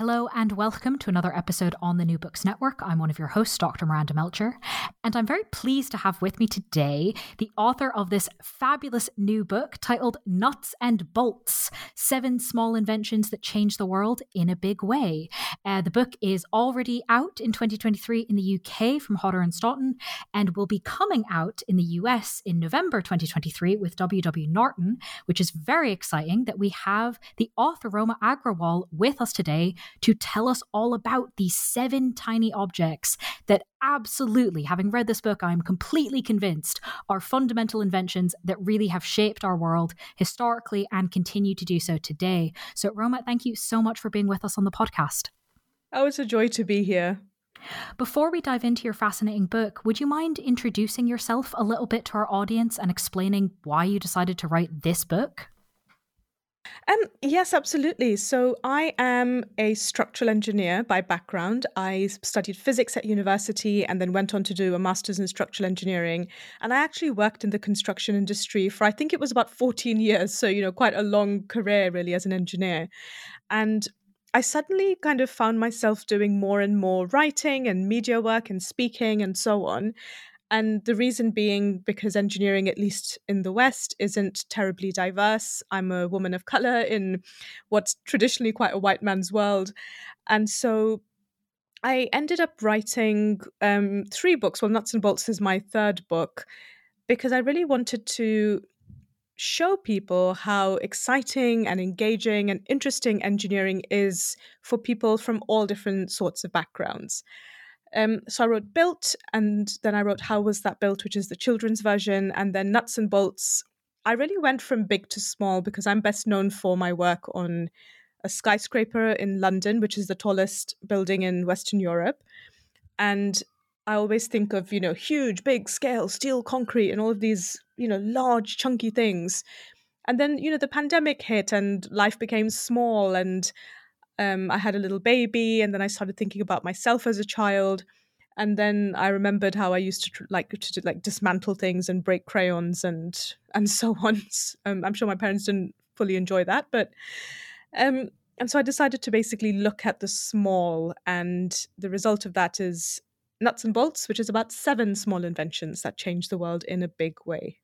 Hello and welcome to another episode on the New Books Network. I'm one of your hosts, Dr. Miranda Melcher, and I'm very pleased to have with me today the author of this fabulous new book titled Nuts and Bolts Seven Small Inventions That Change the World in a Big Way. Uh, the book is already out in 2023 in the UK from Hodder and Stoughton and will be coming out in the US in November 2023 with W.W. Norton, which is very exciting that we have the author Roma Agrawal with us today to tell us all about these seven tiny objects that absolutely, having read this book, I'm completely convinced are fundamental inventions that really have shaped our world historically and continue to do so today. So, Roma, thank you so much for being with us on the podcast. Oh, it's a joy to be here. Before we dive into your fascinating book, would you mind introducing yourself a little bit to our audience and explaining why you decided to write this book? Um, yes, absolutely. So I am a structural engineer by background. I studied physics at university and then went on to do a master's in structural engineering. And I actually worked in the construction industry for I think it was about 14 years. So, you know, quite a long career really as an engineer. And I suddenly kind of found myself doing more and more writing and media work and speaking and so on. And the reason being because engineering, at least in the West, isn't terribly diverse. I'm a woman of color in what's traditionally quite a white man's world. And so I ended up writing um, three books. Well, Nuts and Bolts is my third book because I really wanted to show people how exciting and engaging and interesting engineering is for people from all different sorts of backgrounds. Um, so I wrote Built, and then I wrote How Was That Built, which is the children's version, and then Nuts and Bolts. I really went from big to small because I'm best known for my work on a skyscraper in London, which is the tallest building in Western Europe. And I always think of, you know, huge, big scale, steel, concrete, and all of these, you know, large, chunky things. And then, you know, the pandemic hit and life became small and um, I had a little baby, and then I started thinking about myself as a child. And then I remembered how I used to tr- like to like dismantle things and break crayons and and so on. Um, I'm sure my parents didn't fully enjoy that, but um, and so I decided to basically look at the small, and the result of that is Nuts and Bolts, which is about seven small inventions that change the world in a big way.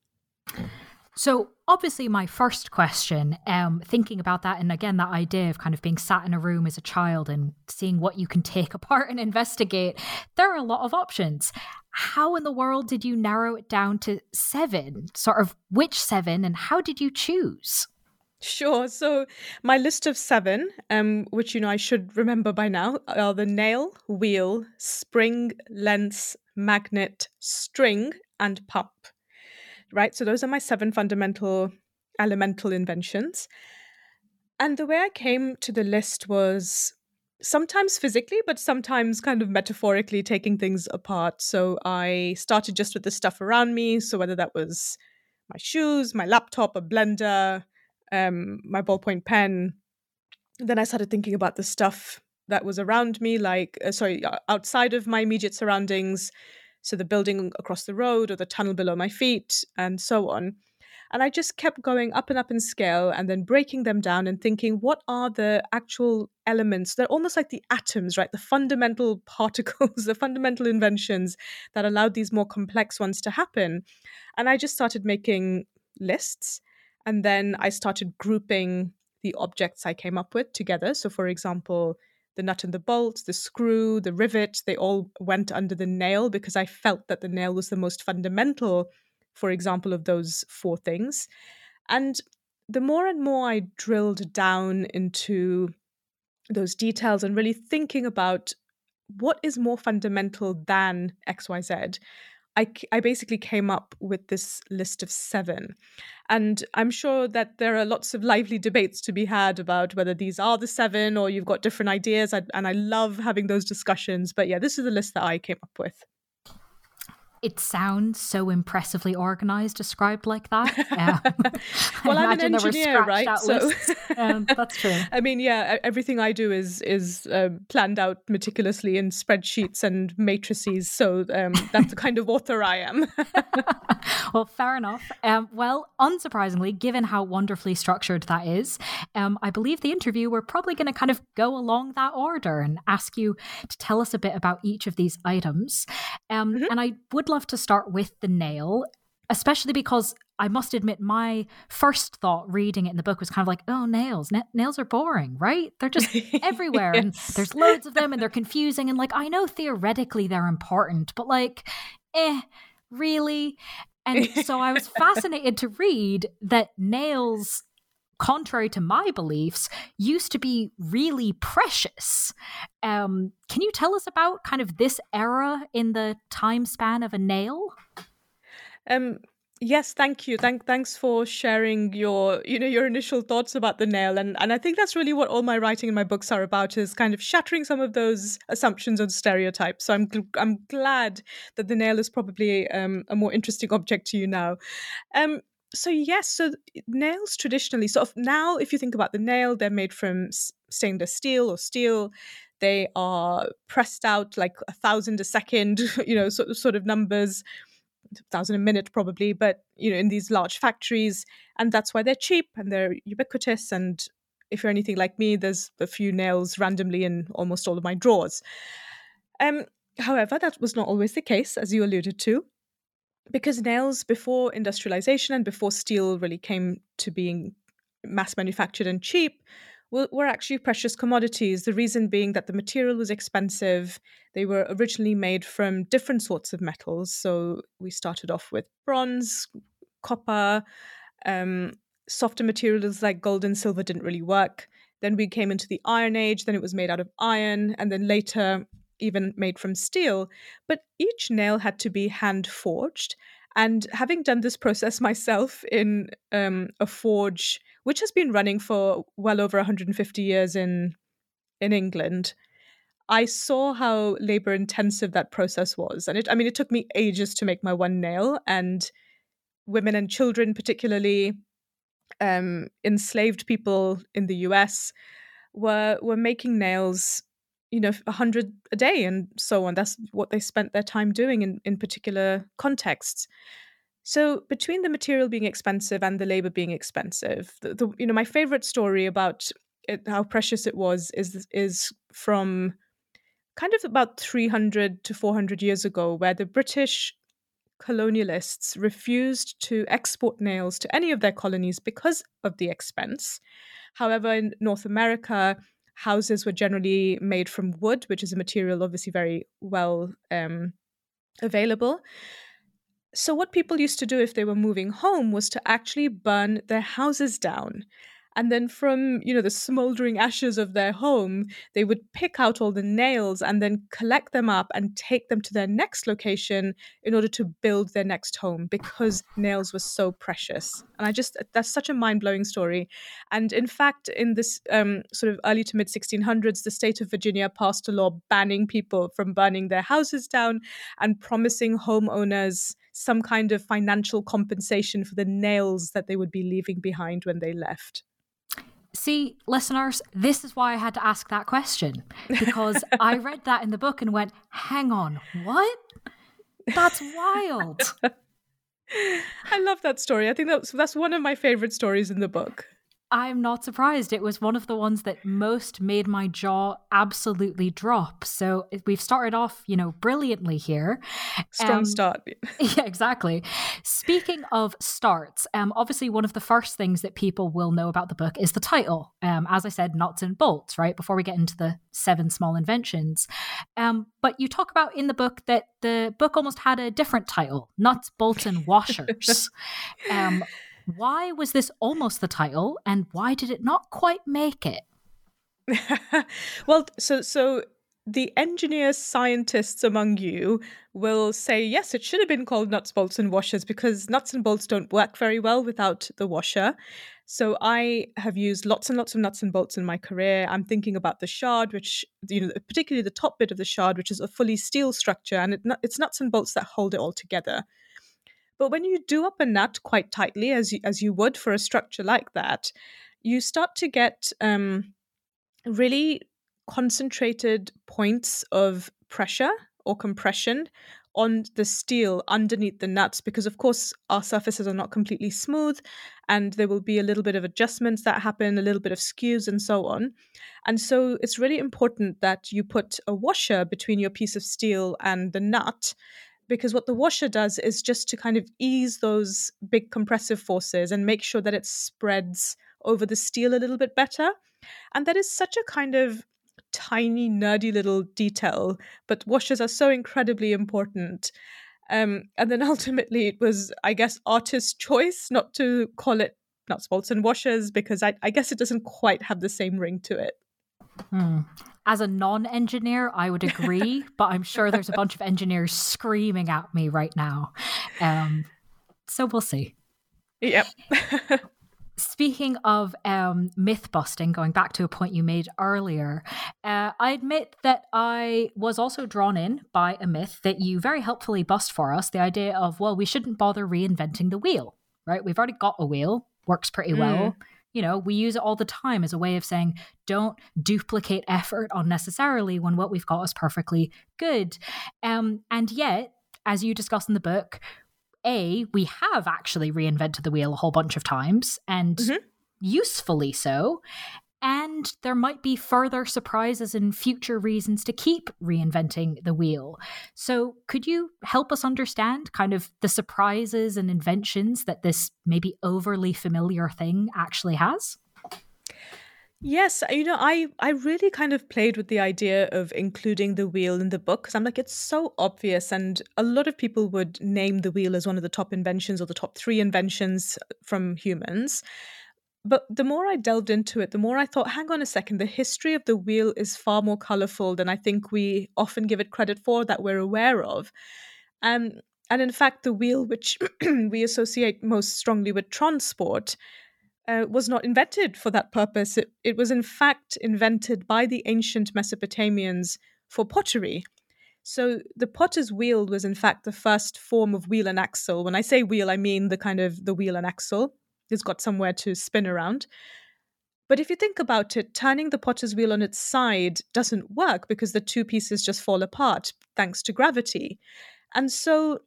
So, obviously, my first question, um, thinking about that, and again, that idea of kind of being sat in a room as a child and seeing what you can take apart and investigate, there are a lot of options. How in the world did you narrow it down to seven? Sort of which seven, and how did you choose? Sure. So my list of seven, um, which you know I should remember by now, are the nail, wheel, spring, lens, magnet, string, and pump right? So those are my seven fundamental elemental inventions. And the way I came to the list was sometimes physically, but sometimes kind of metaphorically taking things apart. So I started just with the stuff around me. So whether that was my shoes, my laptop, a blender, um, my ballpoint pen. Then I started thinking about the stuff that was around me, like, uh, sorry, outside of my immediate surroundings. So the building across the road or the tunnel below my feet, and so on. And I just kept going up and up in scale and then breaking them down and thinking, what are the actual elements? They're almost like the atoms, right? The fundamental particles, the fundamental inventions that allowed these more complex ones to happen. And I just started making lists. And then I started grouping the objects I came up with together. So, for example, the nut and the bolt, the screw, the rivet, they all went under the nail because I felt that the nail was the most fundamental, for example, of those four things. And the more and more I drilled down into those details and really thinking about what is more fundamental than XYZ, I, I basically came up with this list of seven. And I'm sure that there are lots of lively debates to be had about whether these are the seven or you've got different ideas. and I love having those discussions. But yeah, this is the list that I came up with it sounds so impressively organized, described like that. Um, well, I'm an engineer, right? So um, that's true. I mean, yeah, everything I do is is um, planned out meticulously in spreadsheets and matrices. So um, that's the kind of author I am. well, fair enough. Um, well, unsurprisingly, given how wonderfully structured that is, um, I believe the interview we're probably going to kind of go along that order and ask you to tell us a bit about each of these items. Mm-hmm. And I would would love to start with the nail, especially because I must admit, my first thought reading it in the book was kind of like, oh, nails. Na- nails are boring, right? They're just everywhere yes. and there's loads of them and they're confusing. And like, I know theoretically they're important, but like, eh, really? And so I was fascinated to read that nails contrary to my beliefs, used to be really precious. Um, can you tell us about kind of this era in the time span of a nail? Um, yes, thank you. Thank, thanks for sharing your, you know, your initial thoughts about the nail, and and I think that's really what all my writing and my books are about is kind of shattering some of those assumptions and stereotypes. So I'm I'm glad that the nail is probably um, a more interesting object to you now. Um, so yes so nails traditionally sort of now if you think about the nail they're made from stainless steel or steel. They are pressed out like a thousand a second you know sort of, sort of numbers thousand a minute probably but you know in these large factories and that's why they're cheap and they're ubiquitous and if you're anything like me there's a few nails randomly in almost all of my drawers. Um however that was not always the case as you alluded to because nails before industrialization and before steel really came to being mass manufactured and cheap were, actually precious commodities. The reason being that the material was expensive. They were originally made from different sorts of metals. So we started off with bronze, copper, um, softer materials like gold and silver didn't really work. Then we came into the Iron Age, then it was made out of iron, and then later even made from steel, but each nail had to be hand forged. And having done this process myself in um, a forge, which has been running for well over 150 years in in England, I saw how labor intensive that process was. And it, I mean, it took me ages to make my one nail, and women and children, particularly um, enslaved people in the US, were were making nails you know a hundred a day and so on. That's what they spent their time doing in, in particular contexts. So between the material being expensive and the labor being expensive the, the you know my favorite story about it, how precious it was is is from kind of about 300 to 400 years ago where the british colonialists refused to export nails to any of their colonies because of the expense. However in north america houses were generally made from wood, which is a material obviously very well um, available. So, what people used to do if they were moving home was to actually burn their houses down and then from you know the smoldering ashes of their home they would pick out all the nails and then collect them up and take them to their next location in order to build their next home because nails were so precious. And i just that's such a mind-blowing story. And in fact in this um, sort of early to mid 1600s the state of virginia passed a law banning people from burning their houses down and promising homeowners some kind of financial compensation for the nails that they would be leaving behind when they left See, listeners, this is why I had to ask that question because I read that in the book and went, hang on, what? That's wild. I love that story. I think that's that's one of my favorite stories in the book. I'm not surprised. It was one of the ones that most made my jaw absolutely drop. So we've started off, you know, brilliantly here. Strong um, start. yeah, exactly. Speaking of starts, um, obviously one of the first things that people will know about the book is the title. Um, as I said, nuts and bolts, right? Before we get into the seven small inventions. Um, but you talk about in the book that the book almost had a different title, nuts, bolts, and washers. um, why was this almost the title, and why did it not quite make it? well, so so the engineers, scientists among you will say, yes, it should have been called nuts, bolts, and washers because nuts and bolts don't work very well without the washer. So I have used lots and lots of nuts and bolts in my career. I'm thinking about the shard, which, you know, particularly the top bit of the shard, which is a fully steel structure, and it, it's nuts and bolts that hold it all together. But when you do up a nut quite tightly, as you, as you would for a structure like that, you start to get um, really concentrated points of pressure or compression on the steel underneath the nuts because of course our surfaces are not completely smooth and there will be a little bit of adjustments that happen a little bit of skews and so on. And so it's really important that you put a washer between your piece of steel and the nut because what the washer does is just to kind of ease those big compressive forces and make sure that it spreads over the steel a little bit better. And that is such a kind of tiny, nerdy little detail, but washers are so incredibly important. Um, and then ultimately, it was, I guess, artist's choice not to call it nuts, bolts, and washers because I, I guess it doesn't quite have the same ring to it. Hmm. As a non engineer, I would agree, but I'm sure there's a bunch of engineers screaming at me right now. Um, so we'll see. Yep. Speaking of um, myth busting, going back to a point you made earlier, uh, I admit that I was also drawn in by a myth that you very helpfully bust for us the idea of, well, we shouldn't bother reinventing the wheel, right? We've already got a wheel, works pretty mm. You know, we use it all the time as a way of saying, don't duplicate effort unnecessarily when what we've got is perfectly good. Um, and yet, as you discuss in the book, A, we have actually reinvented the wheel a whole bunch of times and mm-hmm. usefully so and there might be further surprises and future reasons to keep reinventing the wheel. So, could you help us understand kind of the surprises and inventions that this maybe overly familiar thing actually has? Yes, uh, you know, I I really kind of played with the idea of including the wheel in the book because I'm like it's so obvious and a lot of people would name the wheel as one of the top inventions or the top 3 inventions uh, from humans. But the more I delved into it, the more I thought, hang on a second, the history of the wheel is far more colorful than I think we often give it credit for, that we're aware of. Um, and in fact, the wheel, which we associate most strongly with transport, uh, was not invented for that purpose. It, it was, in fact, invented by the ancient Mesopotamians for pottery. So the potter's wheel was, in fact, the first form of wheel and axle. When I say wheel, I mean the kind of the wheel and axle it's got somewhere to spin around. But if you think about it, turning the potter's wheel on its side doesn't work because the two pieces just fall apart thanks to gravity. And so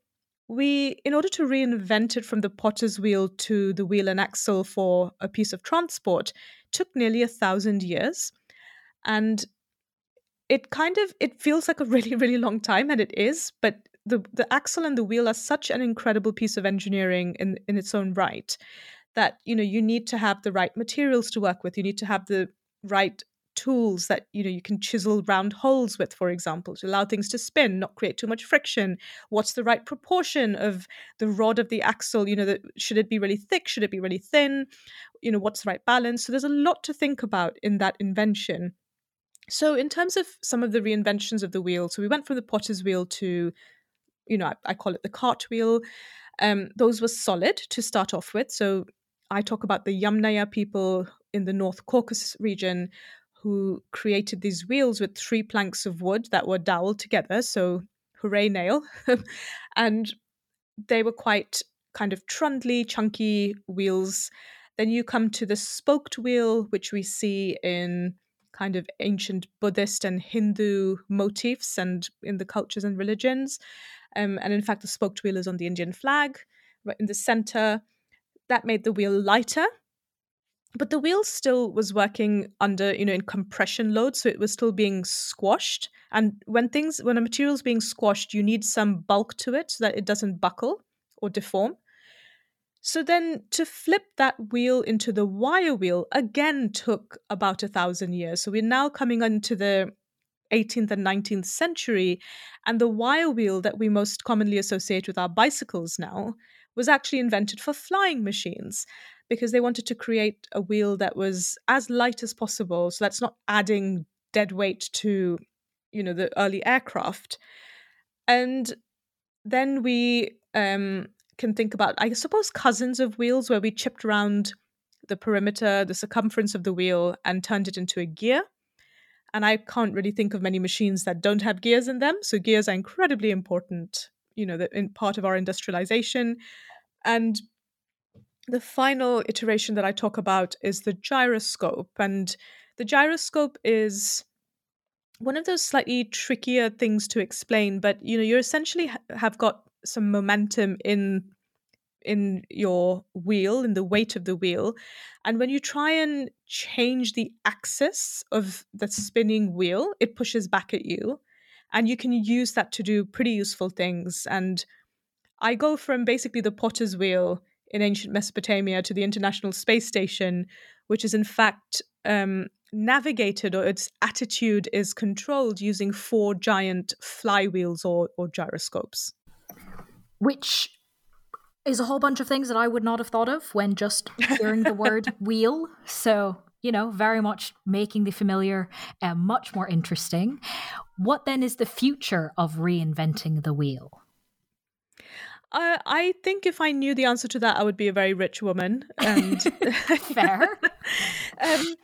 we in order to reinvent it from the potter's wheel to the wheel and axle for a piece of transport took nearly a thousand years and it kind of it feels like a really really long time and it is but the the axle and the wheel are such an incredible piece of engineering in in its own right that you know you need to have the right materials to work with. You need to have the right tools that you know you can chisel round holes with for example to allow things to spin not create too much friction. What's the right proportion of the rod of the axle? You know that should it be really thick? Should it be really thin? You know what's the right balance? So there's a lot to think about in that invention. So in terms of some of the reinventions of the wheel so we went from the potter's wheel to you know i, I call it the cartwheel um, those were solid to start off with. So I talk about the Yamnaya people in the North Caucasus region who created these wheels with three planks of wood that were doweled together. So, hooray, nail. and they were quite kind of trundly, chunky wheels. Then you come to the spoked wheel, which we see in kind of ancient Buddhist and Hindu motifs and in the cultures and religions. Um, and in fact, the spoked wheel is on the Indian flag, right in the center. That made the wheel lighter. But the wheel still was working under, you know, in compression load, so it was still being squashed. And when things, when a material is being squashed, you need some bulk to it so that it doesn't buckle or deform. So then to flip that wheel into the wire wheel again took about a thousand years. So we're now coming into the 18th and 19th century, and the wire wheel that we most commonly associate with our bicycles now was actually invented for flying machines because they wanted to create a wheel that was as light as possible. So that's not adding dead weight to, you know, the early aircraft. And then we um, can think about, I suppose, cousins of wheels where we chipped around the perimeter, the circumference of the wheel, and turned it into a gear. And I can't really think of many machines that don't have gears in them. So gears are incredibly important, you know, that in part of our industrialization. And the final iteration that I talk about is the gyroscope. And the gyroscope is one of those slightly trickier things to explain, but you know, you essentially have got some momentum in in your wheel in the weight of the wheel and when you try and change the axis of the spinning wheel it pushes back at you and you can use that to do pretty useful things and i go from basically the potter's wheel in ancient mesopotamia to the international space station which is in fact um, navigated or its attitude is controlled using four giant flywheels or, or gyroscopes which is a whole bunch of things that I would not have thought of when just hearing the word wheel. So, you know, very much making the familiar uh, much more interesting. What then is the future of reinventing the wheel? Uh, I think if I knew the answer to that, I would be a very rich woman. And fair. um,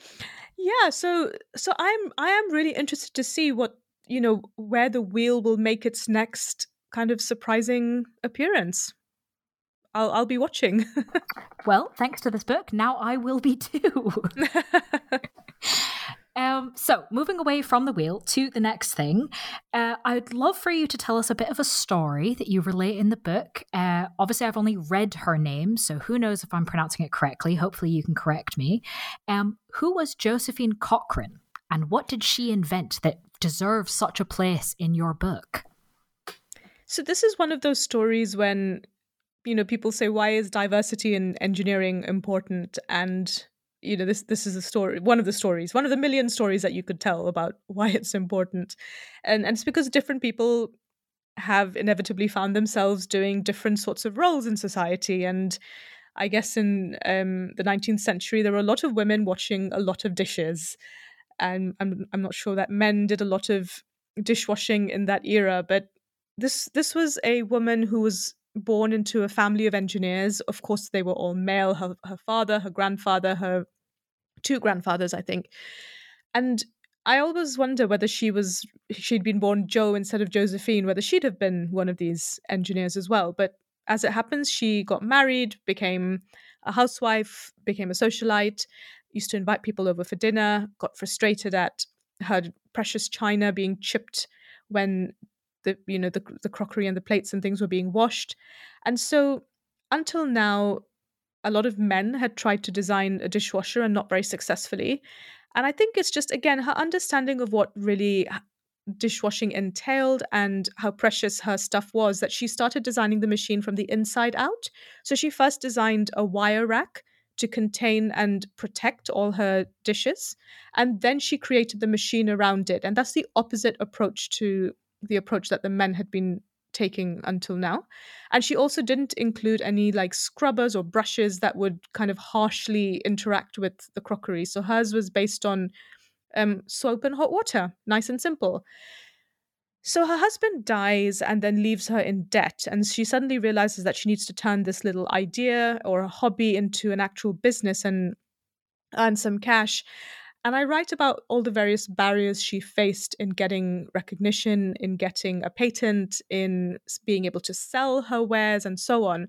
yeah. So, so I'm I am really interested to see what you know where the wheel will make its next kind of surprising appearance. I'll I'll be watching. well, thanks to this book, now I will be too. Um, so, moving away from the wheel to the next thing, uh, I'd love for you to tell us a bit of a story that you relate in the book. Uh, obviously, I've only read her name, so who knows if I'm pronouncing it correctly. Hopefully, you can correct me. Um, who was Josephine Cochrane, and what did she invent that deserves such a place in your book? So, this is one of those stories when you know people say why is diversity in engineering important? And you know this this is a story one of the stories one of the million stories that you could tell about why it's important. And and it's because different people have inevitably found themselves doing different sorts of roles in society. And i guess in um, the 19th century there were a lot of women washing a lot of dishes. And I'm, I'm not sure that men did a lot of dishwashing in that era but this this was a woman who was born into a family of engineers. Of course, they were all male. Her, her father, her grandfather, her two grandfathers, I think. And I always wonder whether she was she'd been born Joe instead of Josephine, whether she'd have been one of these engineers as well. But as it happens, she got married, became a housewife, became a socialite, used to invite people over for dinner, got frustrated at her precious china being chipped when the you know the the crockery and the plates and things were being washed and so until now a lot of men had tried to design a dishwasher and not very successfully and i think it's just again her understanding of what really dishwashing entailed and how precious her stuff was that she started designing the machine from the inside out so she first designed a wire rack to contain and protect all her dishes. And then she created the machine around it. And that's the opposite approach to the approach that the men had been taking until now. And she also didn't include any like scrubbers or brushes that would kind of harshly interact with the crockery. So hers was based on um, soap and hot water, nice and simple. So her husband dies and then leaves her in debt. And she suddenly realizes that she needs to turn this little idea or a hobby into an actual business and earn some cash. And I write about all the various barriers she faced in getting recognition, in getting a patent, in being able to sell her wares, and so on.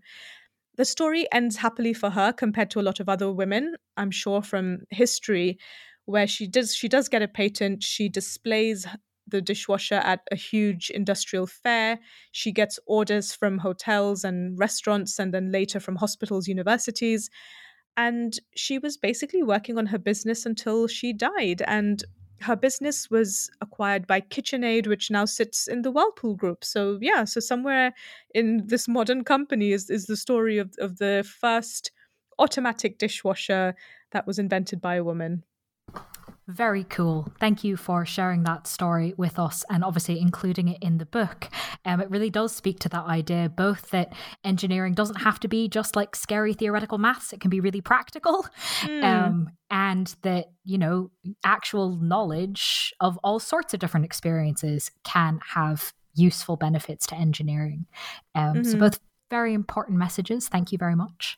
the story ends happily for her compared to a lot of other women, I'm sure from history, where she does she does get a patent. She displays the dishwasher at a huge industrial fair. She gets orders from hotels and restaurants, and then later from hospitals, universities. And she was basically working on her business until she died. And her business was acquired by KitchenAid, which now sits in the Whirlpool Group. So yeah, so somewhere in this modern company is is the story of of the first automatic dishwasher that was invented by a woman. Very cool. Thank you for sharing that story with us and obviously including it in the book. Um, it really does speak to that idea, both that engineering doesn't have to be just like scary theoretical maths, it can be really practical. Mm. Um, and that, you know, actual knowledge of all sorts of different experiences can have useful benefits to engineering. Um, mm-hmm. So, both very important messages. Thank you very much.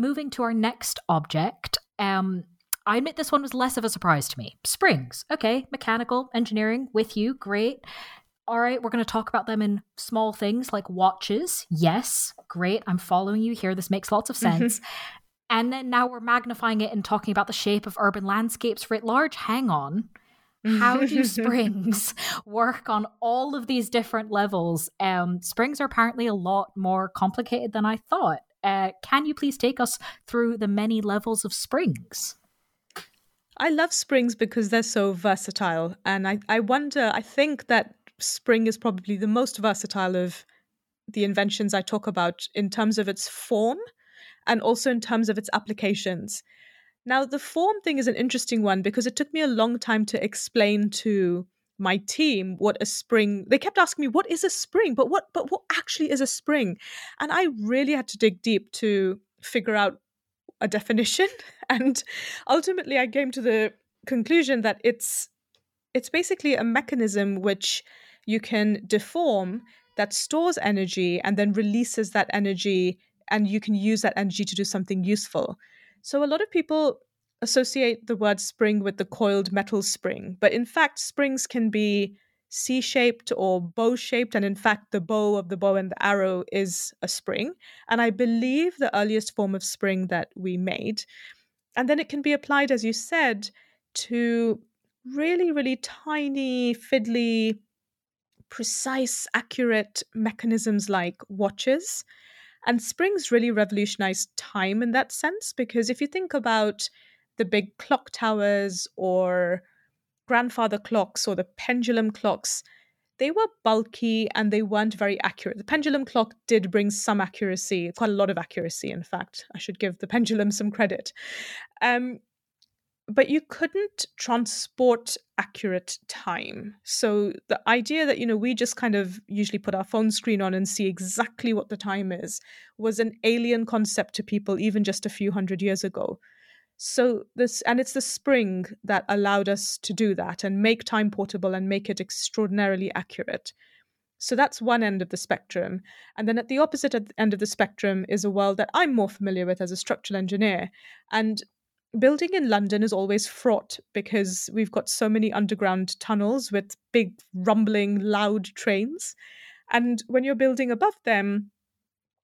moving to our next object, um, I admit this one was less of a surprise to me. Springs. Okay, mechanical engineering with you. Great. All right, we're going to talk about them in small things like watches. Yes, great. I'm following you here. This makes lots of sense. and then now we're magnifying it and talking about the shape of urban landscapes writ large. Hang on. How do springs work on all of these different levels? Um, springs are apparently a lot more complicated than I thought. Uh, can you please take us through the many levels of springs? I love springs because they're so versatile. And I, I wonder, I think that spring is probably the most versatile of the inventions I talk about in terms of its form and also in terms of its applications. Now, the form thing is an interesting one because it took me a long time to explain to my team what a spring they kept asking me what is a spring? But what but what actually is a spring? And i really had to dig deep to figure out a definition. And ultimately i came to the conclusion that it's it's basically a mechanism which you can deform that stores energy and then releases that energy and you can use that energy to do something useful. So a lot of people associate the word spring with the coiled metal spring, but in fact, springs can be C shaped or bow shaped. And in fact, the bow of the bow and the arrow is a spring. And I believe the earliest form of spring that we made. And then it can be applied, as you said, to really, really tiny, fiddly, precise, accurate mechanisms like watches. And springs really revolutionized time in that sense, because if you think about the big clock towers or grandfather clocks or the pendulum clocks, they were bulky and they weren't very accurate. The pendulum clock did bring some accuracy, quite a lot of accuracy, in fact. I should give the pendulum some credit. Um, but you couldn't transport accurate time. So the idea that, you know, we just kind of usually put our phone screen on and see exactly what the time is was an alien concept to people even just a few hundred years ago. So this and it's the spring that allowed us to do that and make time portable and make it extraordinarily accurate. So that's one end of the spectrum. And then at the opposite end of the spectrum is a world that I'm more familiar with as a structural engineer. And building in London is always fraught because we've got so many underground tunnels with big, rumbling, loud trains. And when you're building above them,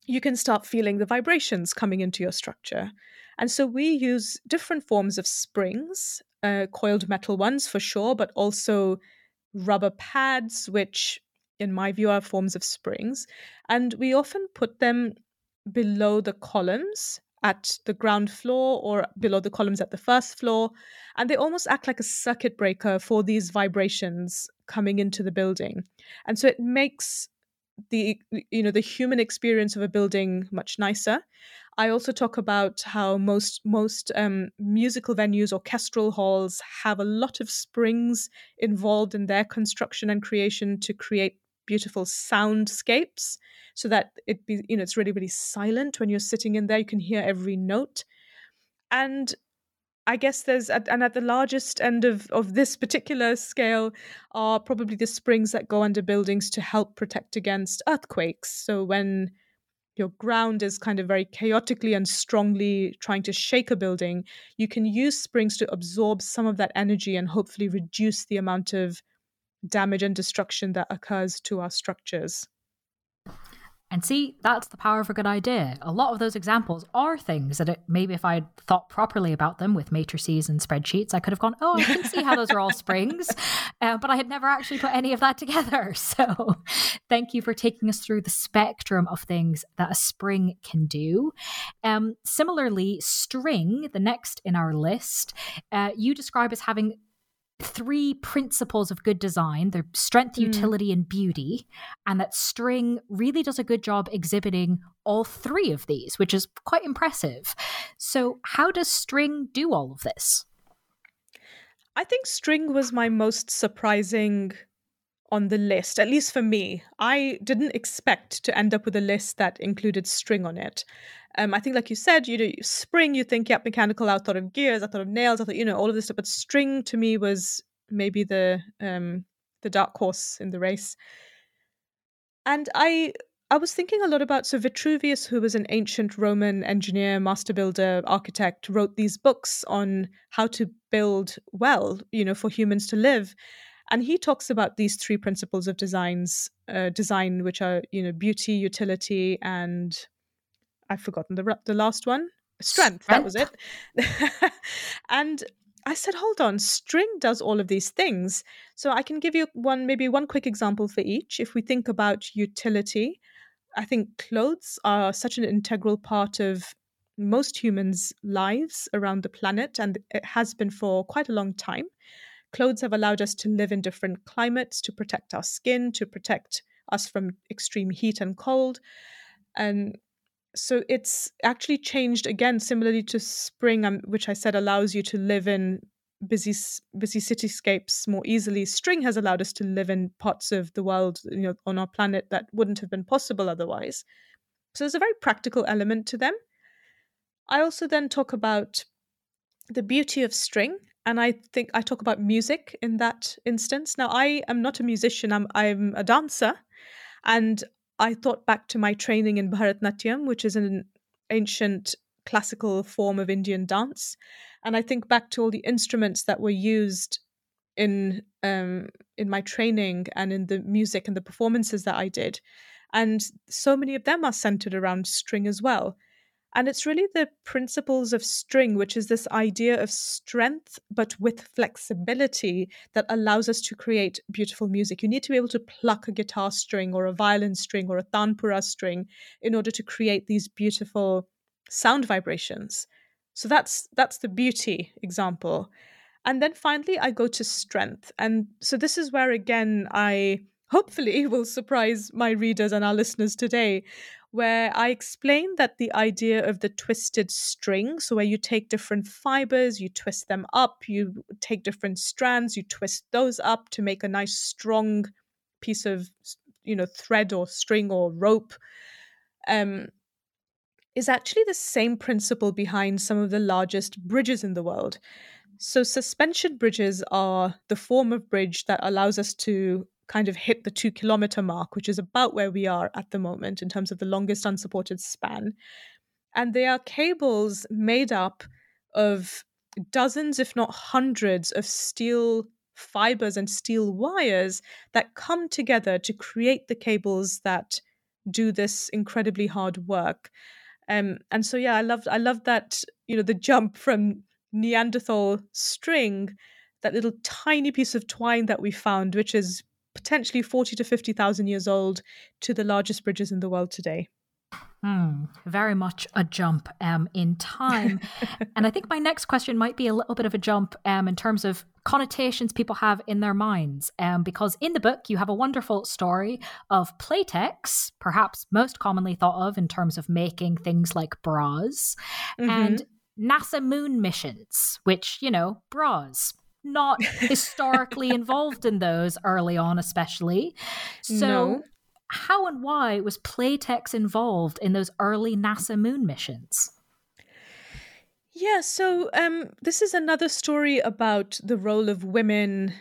you can start feeling the vibrations coming into your structure. And so we use different forms of springs, uh, coiled metal ones for sure, but also rubber pads, which in my view are forms of springs. And we often put them below the columns at the ground floor or below the columns at the first floor. And they almost act like a circuit breaker for these vibrations coming into the building. And so it makes the you know the human experience of a building much nicer I also talk about how most most um, musical venues, orchestral halls, have a lot of springs involved in their construction and creation to create beautiful soundscapes, so that it be you know it's really really silent when you're sitting in there. You can hear every note, and I guess there's and at the largest end of of this particular scale are probably the springs that go under buildings to help protect against earthquakes. So when your ground is kind of very chaotically and strongly trying to shake a building, you can use springs to absorb some of that energy and hopefully reduce the amount of damage and destruction that occurs to our structures. And see, that's the power of a good idea. A lot of those examples are things that it, maybe if I had thought properly about them with matrices and spreadsheets, I could have gone, oh, I can see how those are all springs. Uh, but I had never actually put any of that together. So thank you for taking us through the spectrum of things that a spring can do. Um, similarly, string, the next in our list, uh, you describe as having three principles of good design their strength, mm. utility, and beauty. And that string really does a good job exhibiting all three of these, which is quite impressive. So, how does string do all of this? I think string was my most surprising on the list, at least for me. I didn't expect to end up with a list that included string on it. Um, I think, like you said, you know, spring, you think, yeah, mechanical. I thought of gears, I thought of nails, I thought, you know, all of this stuff. But string to me was maybe the um, the dark horse in the race. And I I was thinking a lot about so Vitruvius, who was an ancient Roman engineer, master builder, architect, wrote these books on how to build well, you know, for humans to live. And he talks about these three principles of designs, uh, design, which are you know beauty, utility, and I've forgotten the the last one. Strength. Strength. That was it. and I said, hold on, string does all of these things. So I can give you one, maybe one quick example for each. If we think about utility, I think clothes are such an integral part of most humans' lives around the planet, and it has been for quite a long time. Clothes have allowed us to live in different climates, to protect our skin, to protect us from extreme heat and cold. And so it's actually changed again, similarly to spring, um, which I said allows you to live in busy busy cityscapes more easily. String has allowed us to live in parts of the world, you know, on our planet that wouldn't have been possible otherwise. So there's a very practical element to them. I also then talk about the beauty of string and I think I talk about music in that instance. Now, I am not a musician, I'm, I'm a dancer, and I thought back to my training in Bharatnatyam, which is an ancient classical form of Indian dance. And I think back to all the instruments that were used in um, in my training and in the music and the performances that I did. And so many of them are centered around string as well. And it's really the principles of string, which is this idea of strength, but with flexibility that allows us to create beautiful music. You need to be able to pluck a guitar string or a violin string or a tanpura string in order to create these beautiful sound vibrations. So that's that's the beauty example. And then finally I go to strength. And so this is where again I hopefully will surprise my readers and our listeners today where I explain that the idea of the twisted string, so where you take different fibers, you twist them up, you take different strands, you twist those up to make a nice strong piece of you know thread or string or rope um, is actually the same principle behind some of the largest bridges in the world. So, suspension bridges are the form of bridge that allows us to kind of hit the two kilometer mark, which is about where we are at the moment in terms of the longest unsupported span. And they are cables made up of dozens, if not hundreds, of steel fibers and steel wires that come together to create the cables that do this incredibly hard work. Um, and so yeah, I loved I loved that, you know, the jump from Neanderthal string, that little tiny piece of twine that we found, which is potentially 40 to 50,000 years old to the largest bridges in the world today. Hmm, very much a jump um, in time. and I think my next question might be a little bit of a jump um, in terms of connotations people have in their minds. Um, because in the book, you have a wonderful story of Playtex, perhaps most commonly thought of in terms of making things like bras, mm-hmm. and NASA moon missions, which, you know, bras. Not historically involved in those early on, especially. So, no how and why was Playtex involved in those early NASA moon missions? Yeah, so um, this is another story about the role of women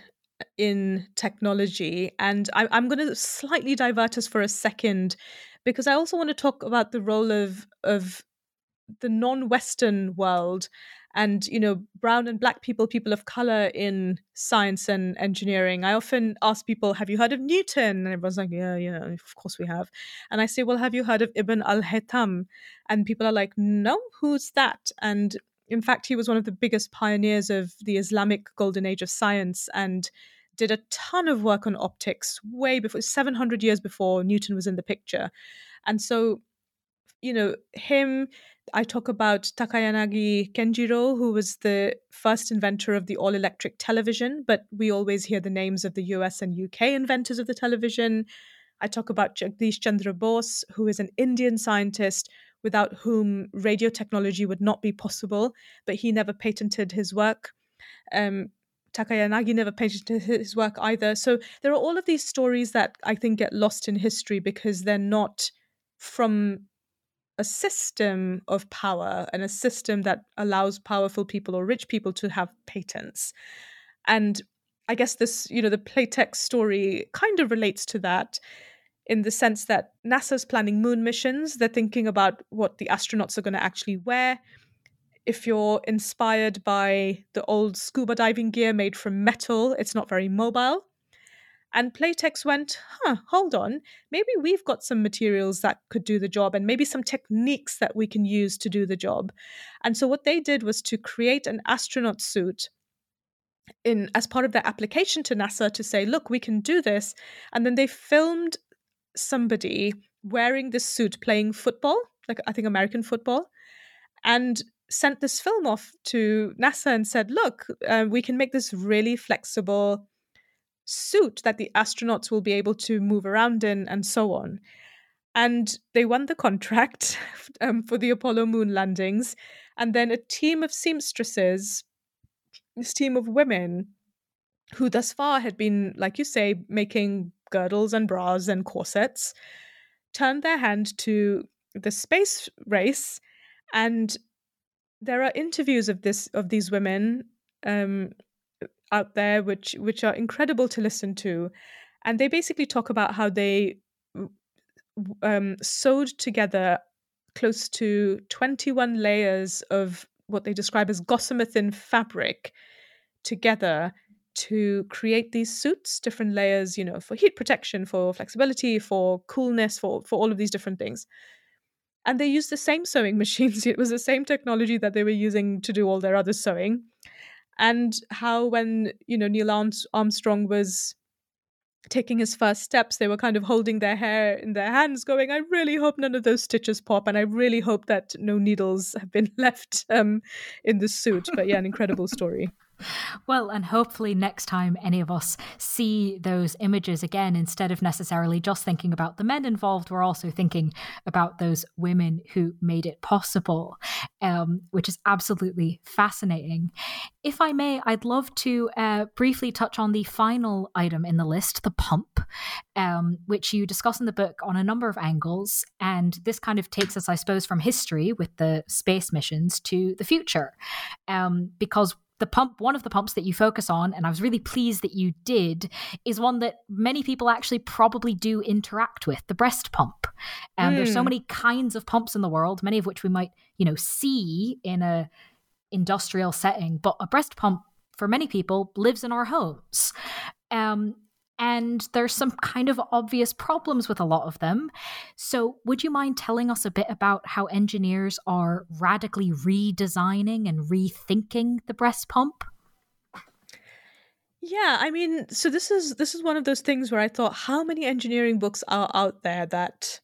in technology. And I, I'm going to slightly divert us for a second because I also want to talk about the role of, of the non Western world and you know brown and black people people of color in science and engineering i often ask people have you heard of newton? And everyone's like yeah yeah of course we have. And i say well have you heard of ibn al-haytham? And people are like no who's that? And in fact he was one of the biggest pioneers of the islamic golden age of science and did a ton of work on optics way before 700 years before newton was in the picture. And so you know him I talk about Takayanagi Kenjiro, who was the first inventor of the all electric television, but we always hear the names of the US and UK inventors of the television. I talk about Jagdish Chandra Bose, who is an Indian scientist without whom radio technology would not be possible, but he never patented his work. Um, Takayanagi never patented his work either. So there are all of these stories that I think get lost in history because they're not from a system of power and a system that allows powerful people or rich people to have patents. And I guess this, you know, the Playtex story kind of relates to that in the sense that NASA's planning moon missions. They're thinking about what the astronauts are going to actually wear. If you're inspired by the old scuba diving gear made from metal, it's not very mobile. And Playtex went, huh, hold on, maybe we've got some materials that could do the job and maybe some techniques that we can use to do the job. And so what they did was to create an astronaut suit in as part of their application to NASA to say, look, we can do this. And then they filmed somebody wearing this suit playing football, like I think American football, and sent this film off to NASA and said, look, uh, we can make this really flexible suit that the astronauts will be able to move around in and so on. And they won the contract um, for the Apollo moon landings. And then a team of seamstresses, this team of women, who thus far had been, like you say, making girdles and bras and corsets, turned their hand to the space race. And there are interviews of this of these women um, out there which which are incredible to listen to. And they basically talk about how they um, sewed together close to 21 layers of what they describe as gossamer thin fabric together to create these suits different layers you know for heat protection for flexibility for coolness for for all of these different things. And they used the same sewing machines. It was the same technology that they were using to do all their other sewing and how when you know Neil Armstrong was taking his first steps they were kind of holding their hair in their hands going i really hope none of those stitches pop and i really hope that no needles have been left um, in the suit. But yeah an incredible story well, and hopefully next time any of us see those images again, instead of necessarily just thinking about the men involved, we're also thinking about those women who made it possible, um, which is absolutely fascinating. If I may, I'd love to uh, briefly touch on the final item in the list, the pump, um, which you discuss in the book on a number of angles. And this kind of takes us, I suppose, from history with the space missions to the future. Um, because the pump one of the pumps that you focus on and i was really pleased that you did is one that many people actually probably do interact with the breast pump and mm. there's so hmm. many kinds of pumps in the world many of which we might you know see in a industrial setting but a breast pump for many people lives in our homes um, and there's some kind of obvious problems with a lot of them. So, would you mind telling us a bit about how engineers are radically redesigning and rethinking the breast pump? Yeah, I mean, so this is this is one of those things where I thought how many engineering books are out there that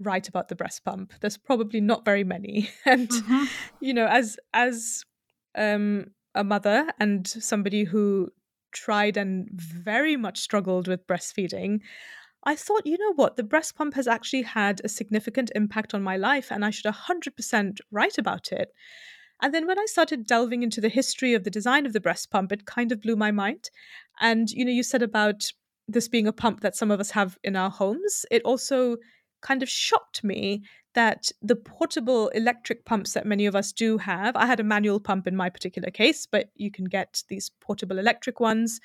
write about the breast pump. There's probably not very many. And mm-hmm. you know, as as um, a mother and somebody who tried and very much struggled with breastfeeding, I thought, you know what, the breast pump has actually had a significant impact on my life, and I should 100% write about it. And then when I started delving into the history of the design of the breast pump, it kind of blew my mind. And, you know, you said about this being a pump that some of us have in our homes. It also kind of shocked me that the portable electric pumps that many of us do have, I had a manual pump in my particular case, but you can get these portable electric ones,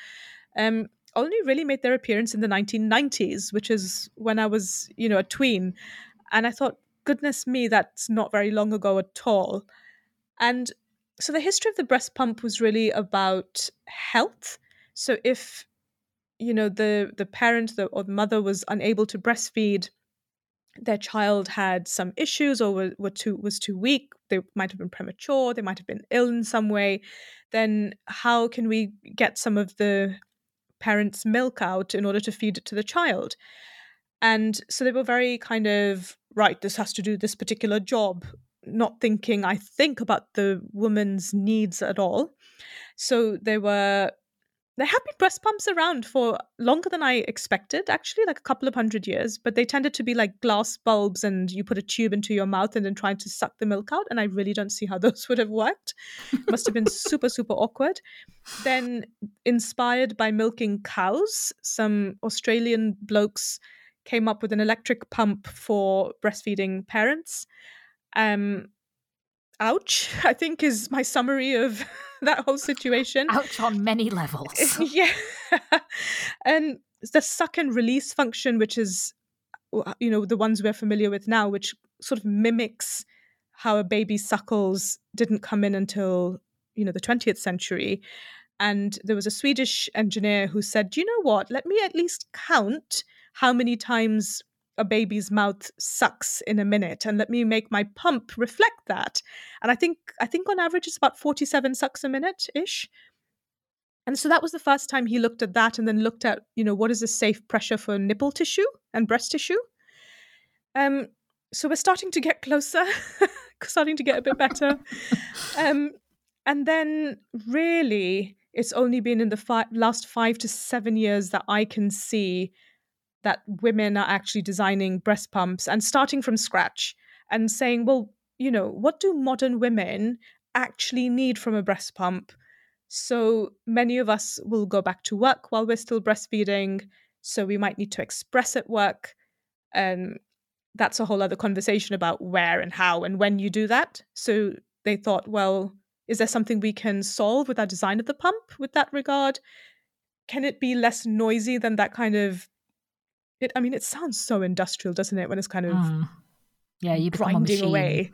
um, only really made their appearance in the 1990s, which is when I was, you know, a tween. And I thought, goodness me, that's not very long ago at all. And so the history of the breast pump was really about health. So if you know the the parent the, or the mother was unable to breastfeed their child had some issues or were, were too was too weak they might have been premature they might have been ill in some way then how can we get some of the parents milk out in order to feed it to the child? And so they were very kind of right this has to do this particular job not thinking i think about the woman's needs at all. So they were there have been breast pumps around for longer than I expected, actually, like a couple of hundred years, but they tended to be like glass bulbs and you put a tube into your mouth and then trying to suck the milk out. And I really don't see how those would have worked. Must have been super, super awkward. Then, inspired by milking cows, some Australian blokes came up with an electric pump for breastfeeding parents. Um, ouch, I think is my summary of that whole situation. Ouch on many levels. yeah. and the suck and release function, which is, you know, the ones we're familiar with now, which sort of mimics how a baby suckles, didn't come in until, you know, the 20th century. And there was a Swedish engineer who said, Do you know what? Let me at least count how many times a baby's mouth sucks in a minute and let me make my pump reflect that. And i think i think on average it's about 47 sucks a minute ish and so that was the first time he looked at that and then looked at you know what is a safe pressure for nipple tissue and breast tissue. Um so we're starting to get closer starting to get a bit better. Um and then really it's only been in the fi- last 5 to 7 years that i can see that women are actually designing breast pumps and starting from scratch and saying, well, you know, what do modern women actually need from a breast pump? So many of us will go back to work while we're still breastfeeding. So we might need to express at work. And that's a whole other conversation about where and how and when you do that. So they thought, well, is there something we can solve with our design of the pump with that regard? Can it be less noisy than that kind of it, I mean, it sounds so industrial, doesn't it? When it's kind of mm. yeah, you grinding away.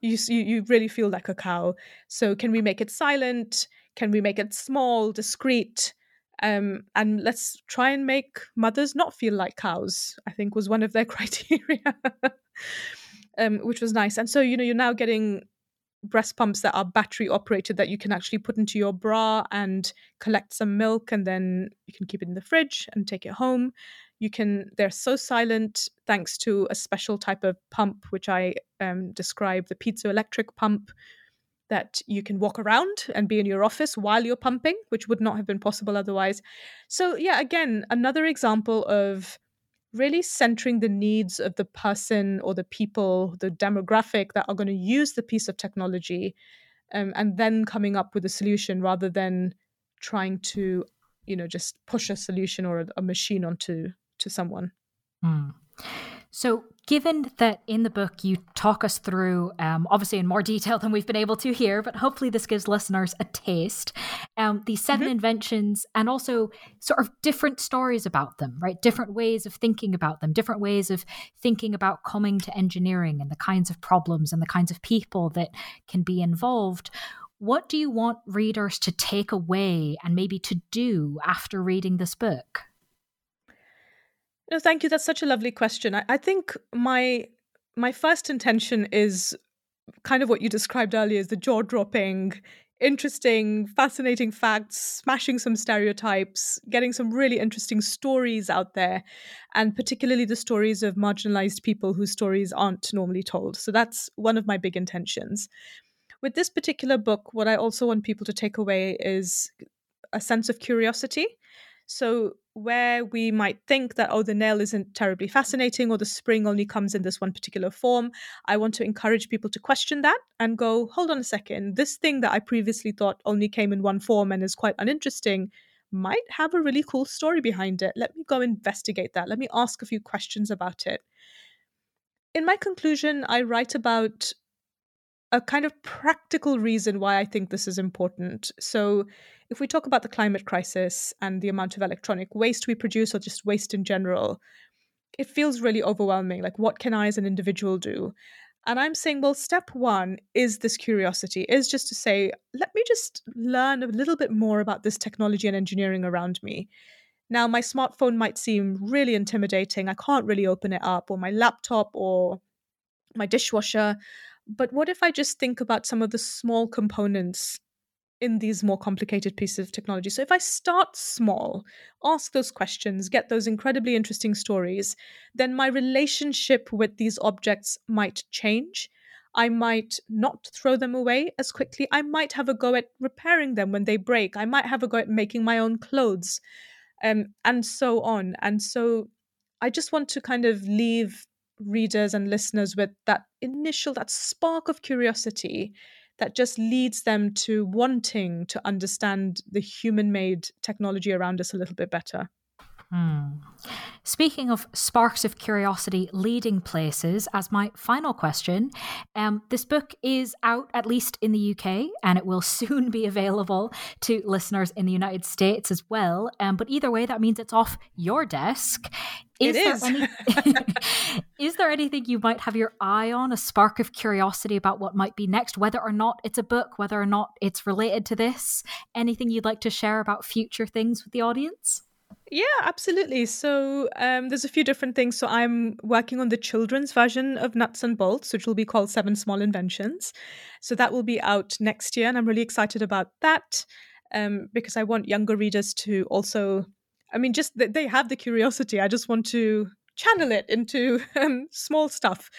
You, you you really feel like a cow. So can we make it silent? Can we make it small, discreet? Um, and let's try and make mothers not feel like cows. I think was one of their criteria, um, which was nice. And so you know you're now getting breast pumps that are battery operated that you can actually put into your bra and collect some milk and then you can keep it in the fridge and take it home you can they're so silent thanks to a special type of pump which i um, describe the piezoelectric pump that you can walk around and be in your office while you're pumping which would not have been possible otherwise. So yeah again another example of really centering the needs of the person or the people the demographic that are going to use the piece of technology um, and then coming up with a solution rather than trying to you know just push a solution or a, a machine onto to someone. Mm. So, given that in the book you talk us through, um, obviously in more detail than we've been able to here, but hopefully this gives listeners a taste, um, these 7 mm-hmm. inventions and also sort of different stories about them, right? Different ways of thinking about them, different ways of thinking about coming to engineering and the kinds of problems and the kinds of people that can be involved. What do you want readers to take away and maybe to do after reading this book? No, thank you. That's such a lovely question. I, I think my my first intention is kind of what you described earlier is the jaw dropping, interesting, fascinating facts, smashing some stereotypes, getting some really interesting stories out there, and particularly the stories of marginalized people whose stories aren't normally told. So that's one of my big intentions. With this particular book, what I also want people to take away is a sense of curiosity. So, where we might think that, oh, the nail isn't terribly fascinating or the spring only comes in this one particular form, I want to encourage people to question that and go, hold on a second, this thing that I previously thought only came in one form and is quite uninteresting might have a really cool story behind it. Let me go investigate that. Let me ask a few questions about it. In my conclusion, I write about a kind of practical reason why I think this is important. So, if we talk about the climate crisis and the amount of electronic waste we produce, or just waste in general, it feels really overwhelming. Like, what can I as an individual do? And I'm saying, well, step one is this curiosity, is just to say, let me just learn a little bit more about this technology and engineering around me. Now, my smartphone might seem really intimidating. I can't really open it up, or my laptop, or my dishwasher. But what if I just think about some of the small components in these more complicated pieces of technology? So if I start small, ask those questions, get those incredibly interesting stories, then my relationship with these objects might change. I might not throw them away as quickly. I might have a go at repairing them when they break. I might have a go at making my own clothes, um, and so on. And so I just want to kind of leave readers and listeners with that initial that spark of curiosity that just leads them to wanting to understand the human made technology around us a little bit better Hmm. Speaking of sparks of curiosity leading places, as my final question, um, this book is out at least in the UK and it will soon be available to listeners in the United States as well. Um, but either way, that means it's off your desk. Is it is. There any- is there anything you might have your eye on, a spark of curiosity about what might be next, whether or not it's a book, whether or not it's related to this? Anything you'd like to share about future things with the audience? Yeah, absolutely. So um, there's a few different things. So I'm working on the children's version of Nuts and Bolts, which will be called Seven Small Inventions. So that will be out next year, and I'm really excited about that um, because I want younger readers to also, I mean, just they have the curiosity. I just want to channel it into um, small stuff.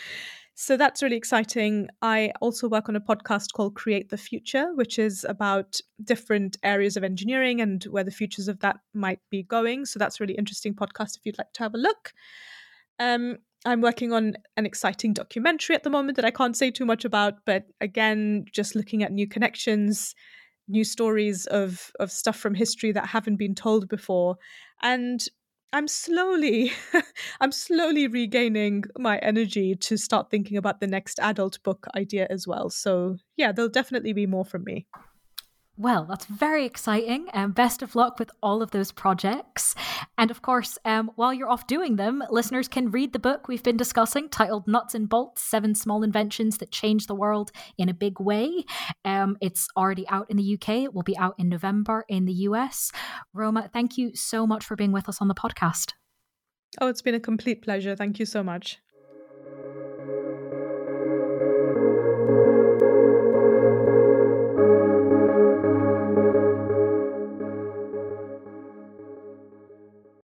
So that's really exciting. I also work on a podcast called Create the Future, which is about different areas of engineering and where the futures of that might be going. So that's a really interesting podcast if you'd like to have a look. Um, I'm working on an exciting documentary at the moment that I can't say too much about, but again, just looking at new connections, new stories of of stuff from history that haven't been told before, and I'm slowly I'm slowly regaining my energy to start thinking about the next adult book idea as well. So, yeah, there'll definitely be more from me. Well, that's very exciting. And um, best of luck with all of those projects. And of course, um, while you're off doing them, listeners can read the book we've been discussing titled Nuts and Bolts Seven Small Inventions That Change the World in a Big Way. Um, it's already out in the UK, it will be out in November in the US. Roma, thank you so much for being with us on the podcast. Oh, it's been a complete pleasure. Thank you so much.